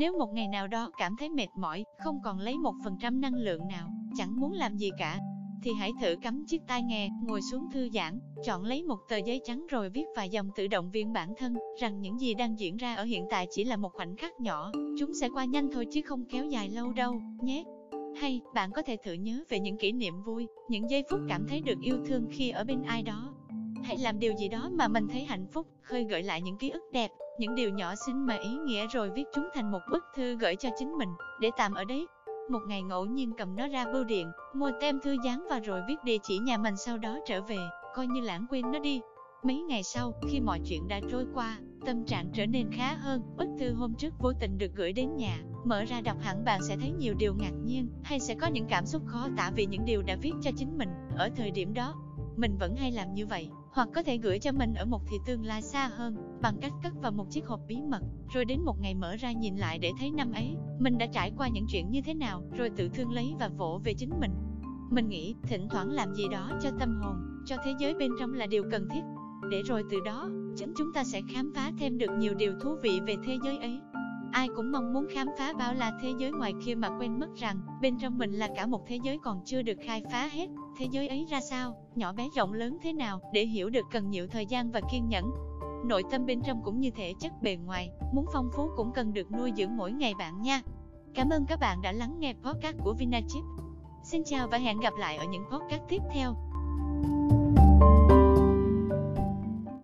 Nếu một ngày nào đó cảm thấy mệt mỏi, không còn lấy một phần trăm năng lượng nào, chẳng muốn làm gì cả, thì hãy thử cắm chiếc tai nghe, ngồi xuống thư giãn, chọn lấy một tờ giấy trắng rồi viết vài dòng tự động viên bản thân, rằng những gì đang diễn ra ở hiện tại chỉ là một khoảnh khắc nhỏ, chúng sẽ qua nhanh thôi chứ không kéo dài lâu đâu, nhé. Hay, bạn có thể thử nhớ về những kỷ niệm vui, những giây phút cảm thấy được yêu thương khi ở bên ai đó. Hãy làm điều gì đó mà mình thấy hạnh phúc, khơi gợi lại những ký ức đẹp, những điều nhỏ xinh mà ý nghĩa rồi viết chúng thành một bức thư gửi cho chính mình, để tạm ở đấy. Một ngày ngẫu nhiên cầm nó ra bưu điện, mua tem thư dán và rồi viết địa chỉ nhà mình sau đó trở về, coi như lãng quên nó đi. Mấy ngày sau, khi mọi chuyện đã trôi qua, tâm trạng trở nên khá hơn, bức thư hôm trước vô tình được gửi đến nhà, mở ra đọc hẳn bạn sẽ thấy nhiều điều ngạc nhiên, hay sẽ có những cảm xúc khó tả vì những điều đã viết cho chính mình, ở thời điểm đó. Mình vẫn hay làm như vậy, hoặc có thể gửi cho mình ở một thị tương lai xa hơn, bằng cách cất vào một chiếc hộp bí mật, rồi đến một ngày mở ra nhìn lại để thấy năm ấy, mình đã trải qua những chuyện như thế nào, rồi tự thương lấy và vỗ về chính mình. Mình nghĩ, thỉnh thoảng làm gì đó cho tâm hồn, cho thế giới bên trong là điều cần thiết, để rồi từ đó, chính chúng ta sẽ khám phá thêm được nhiều điều thú vị về thế giới ấy. Ai cũng mong muốn khám phá bao la thế giới ngoài kia mà quên mất rằng, bên trong mình là cả một thế giới còn chưa được khai phá hết. Thế giới ấy ra sao, nhỏ bé rộng lớn thế nào, để hiểu được cần nhiều thời gian và kiên nhẫn. Nội tâm bên trong cũng như thể chất bề ngoài, muốn phong phú cũng cần được nuôi dưỡng mỗi ngày bạn nha. Cảm ơn các bạn đã lắng nghe podcast của Vinachip. Xin chào và hẹn gặp lại ở những podcast tiếp theo.